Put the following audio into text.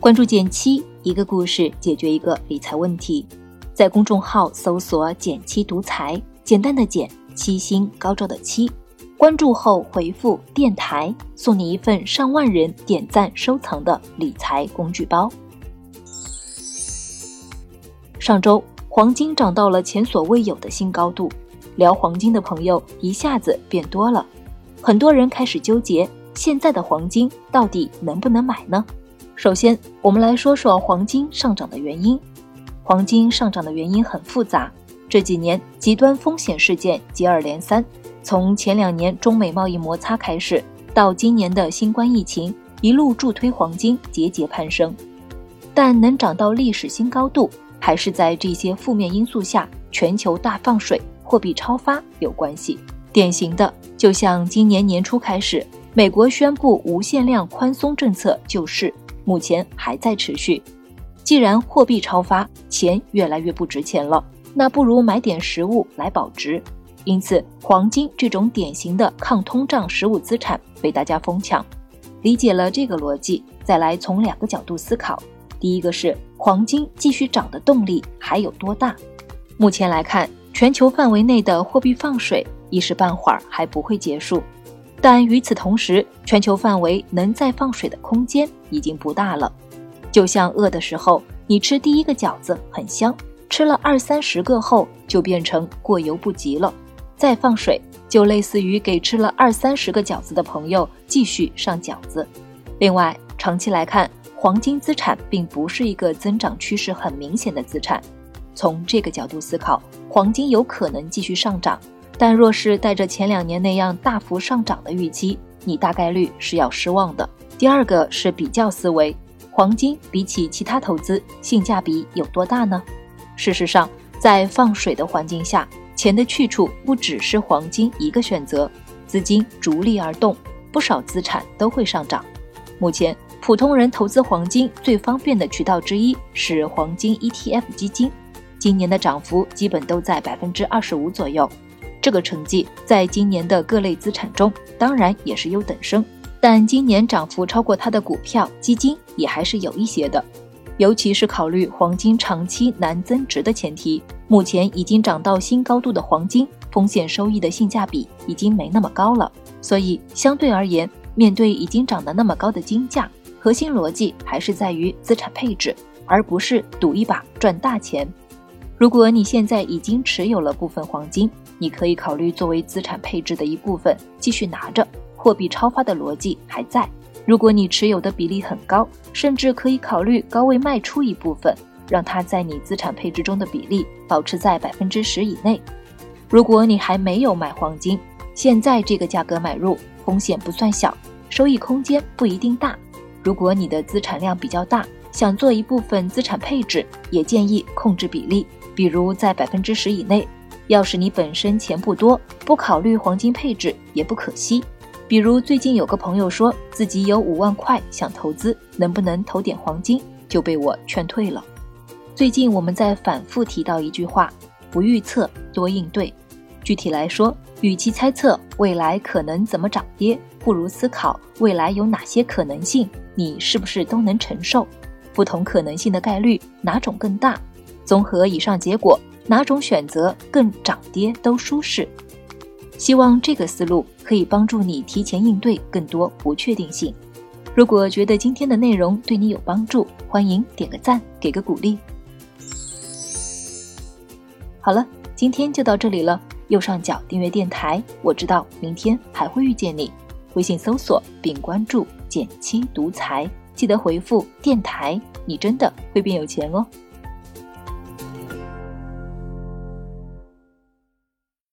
关注减七，一个故事解决一个理财问题。在公众号搜索“减七独裁，简单的减，七星高照的七。关注后回复“电台”，送你一份上万人点赞收藏的理财工具包。上周，黄金涨到了前所未有的新高度，聊黄金的朋友一下子变多了。很多人开始纠结，现在的黄金到底能不能买呢？首先，我们来说说黄金上涨的原因。黄金上涨的原因很复杂，这几年极端风险事件接二连三，从前两年中美贸易摩擦开始，到今年的新冠疫情，一路助推黄金节节攀升。但能涨到历史新高度，还是在这些负面因素下，全球大放水、货币超发有关系。典型的，就像今年年初开始，美国宣布无限量宽松政策救市，目前还在持续。既然货币超发，钱越来越不值钱了，那不如买点实物来保值。因此，黄金这种典型的抗通胀实物资产被大家疯抢。理解了这个逻辑，再来从两个角度思考：第一个是黄金继续涨的动力还有多大？目前来看，全球范围内的货币放水一时半会儿还不会结束，但与此同时，全球范围能再放水的空间已经不大了。就像饿的时候，你吃第一个饺子很香，吃了二三十个后就变成过犹不及了。再放水，就类似于给吃了二三十个饺子的朋友继续上饺子。另外，长期来看，黄金资产并不是一个增长趋势很明显的资产。从这个角度思考，黄金有可能继续上涨，但若是带着前两年那样大幅上涨的预期，你大概率是要失望的。第二个是比较思维。黄金比起其他投资性价比有多大呢？事实上，在放水的环境下，钱的去处不只是黄金一个选择，资金逐利而动，不少资产都会上涨。目前，普通人投资黄金最方便的渠道之一是黄金 ETF 基金，今年的涨幅基本都在百分之二十五左右。这个成绩在今年的各类资产中，当然也是优等生。但今年涨幅超过它的股票基金也还是有一些的，尤其是考虑黄金长期难增值的前提，目前已经涨到新高度的黄金，风险收益的性价比已经没那么高了。所以相对而言，面对已经涨得那么高的金价，核心逻辑还是在于资产配置，而不是赌一把赚大钱。如果你现在已经持有了部分黄金，你可以考虑作为资产配置的一部分继续拿着。货币超发的逻辑还在。如果你持有的比例很高，甚至可以考虑高位卖出一部分，让它在你资产配置中的比例保持在百分之十以内。如果你还没有买黄金，现在这个价格买入风险不算小，收益空间不一定大。如果你的资产量比较大，想做一部分资产配置，也建议控制比例，比如在百分之十以内。要是你本身钱不多，不考虑黄金配置也不可惜。比如最近有个朋友说自己有五万块想投资，能不能投点黄金，就被我劝退了。最近我们在反复提到一句话：不预测多应对。具体来说，与其猜测未来可能怎么涨跌，不如思考未来有哪些可能性，你是不是都能承受？不同可能性的概率哪种更大？综合以上结果，哪种选择更涨跌都舒适？希望这个思路可以帮助你提前应对更多不确定性。如果觉得今天的内容对你有帮助，欢迎点个赞，给个鼓励。好了，今天就到这里了。右上角订阅电台，我知道明天还会遇见你。微信搜索并关注“减七独裁，记得回复“电台”，你真的会变有钱哦。